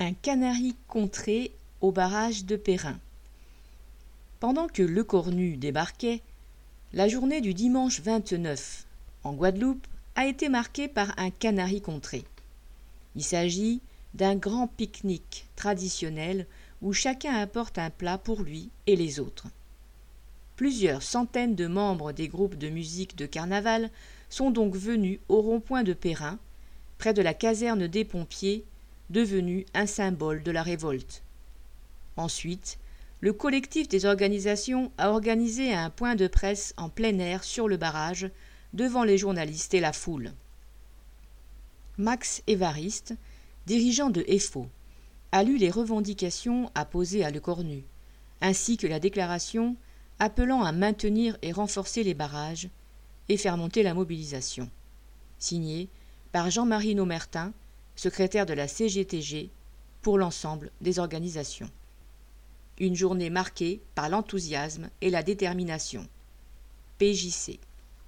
Un canari contré au barrage de Perrin. Pendant que Le Cornu débarquait, la journée du dimanche 29 en Guadeloupe a été marquée par un canari contré. Il s'agit d'un grand pique-nique traditionnel où chacun apporte un plat pour lui et les autres. Plusieurs centaines de membres des groupes de musique de carnaval sont donc venus au rond-point de Perrin, près de la caserne des pompiers, devenu un symbole de la révolte. Ensuite, le collectif des organisations a organisé un point de presse en plein air sur le barrage, devant les journalistes et la foule. Max Évariste, dirigeant de EFO, a lu les revendications apposées à Le Cornu, ainsi que la déclaration appelant à maintenir et renforcer les barrages et faire monter la mobilisation. Signé par Jean-Marie Nomertin, secrétaire de la CGTG, pour l'ensemble des organisations. Une journée marquée par l'enthousiasme et la détermination. PJC.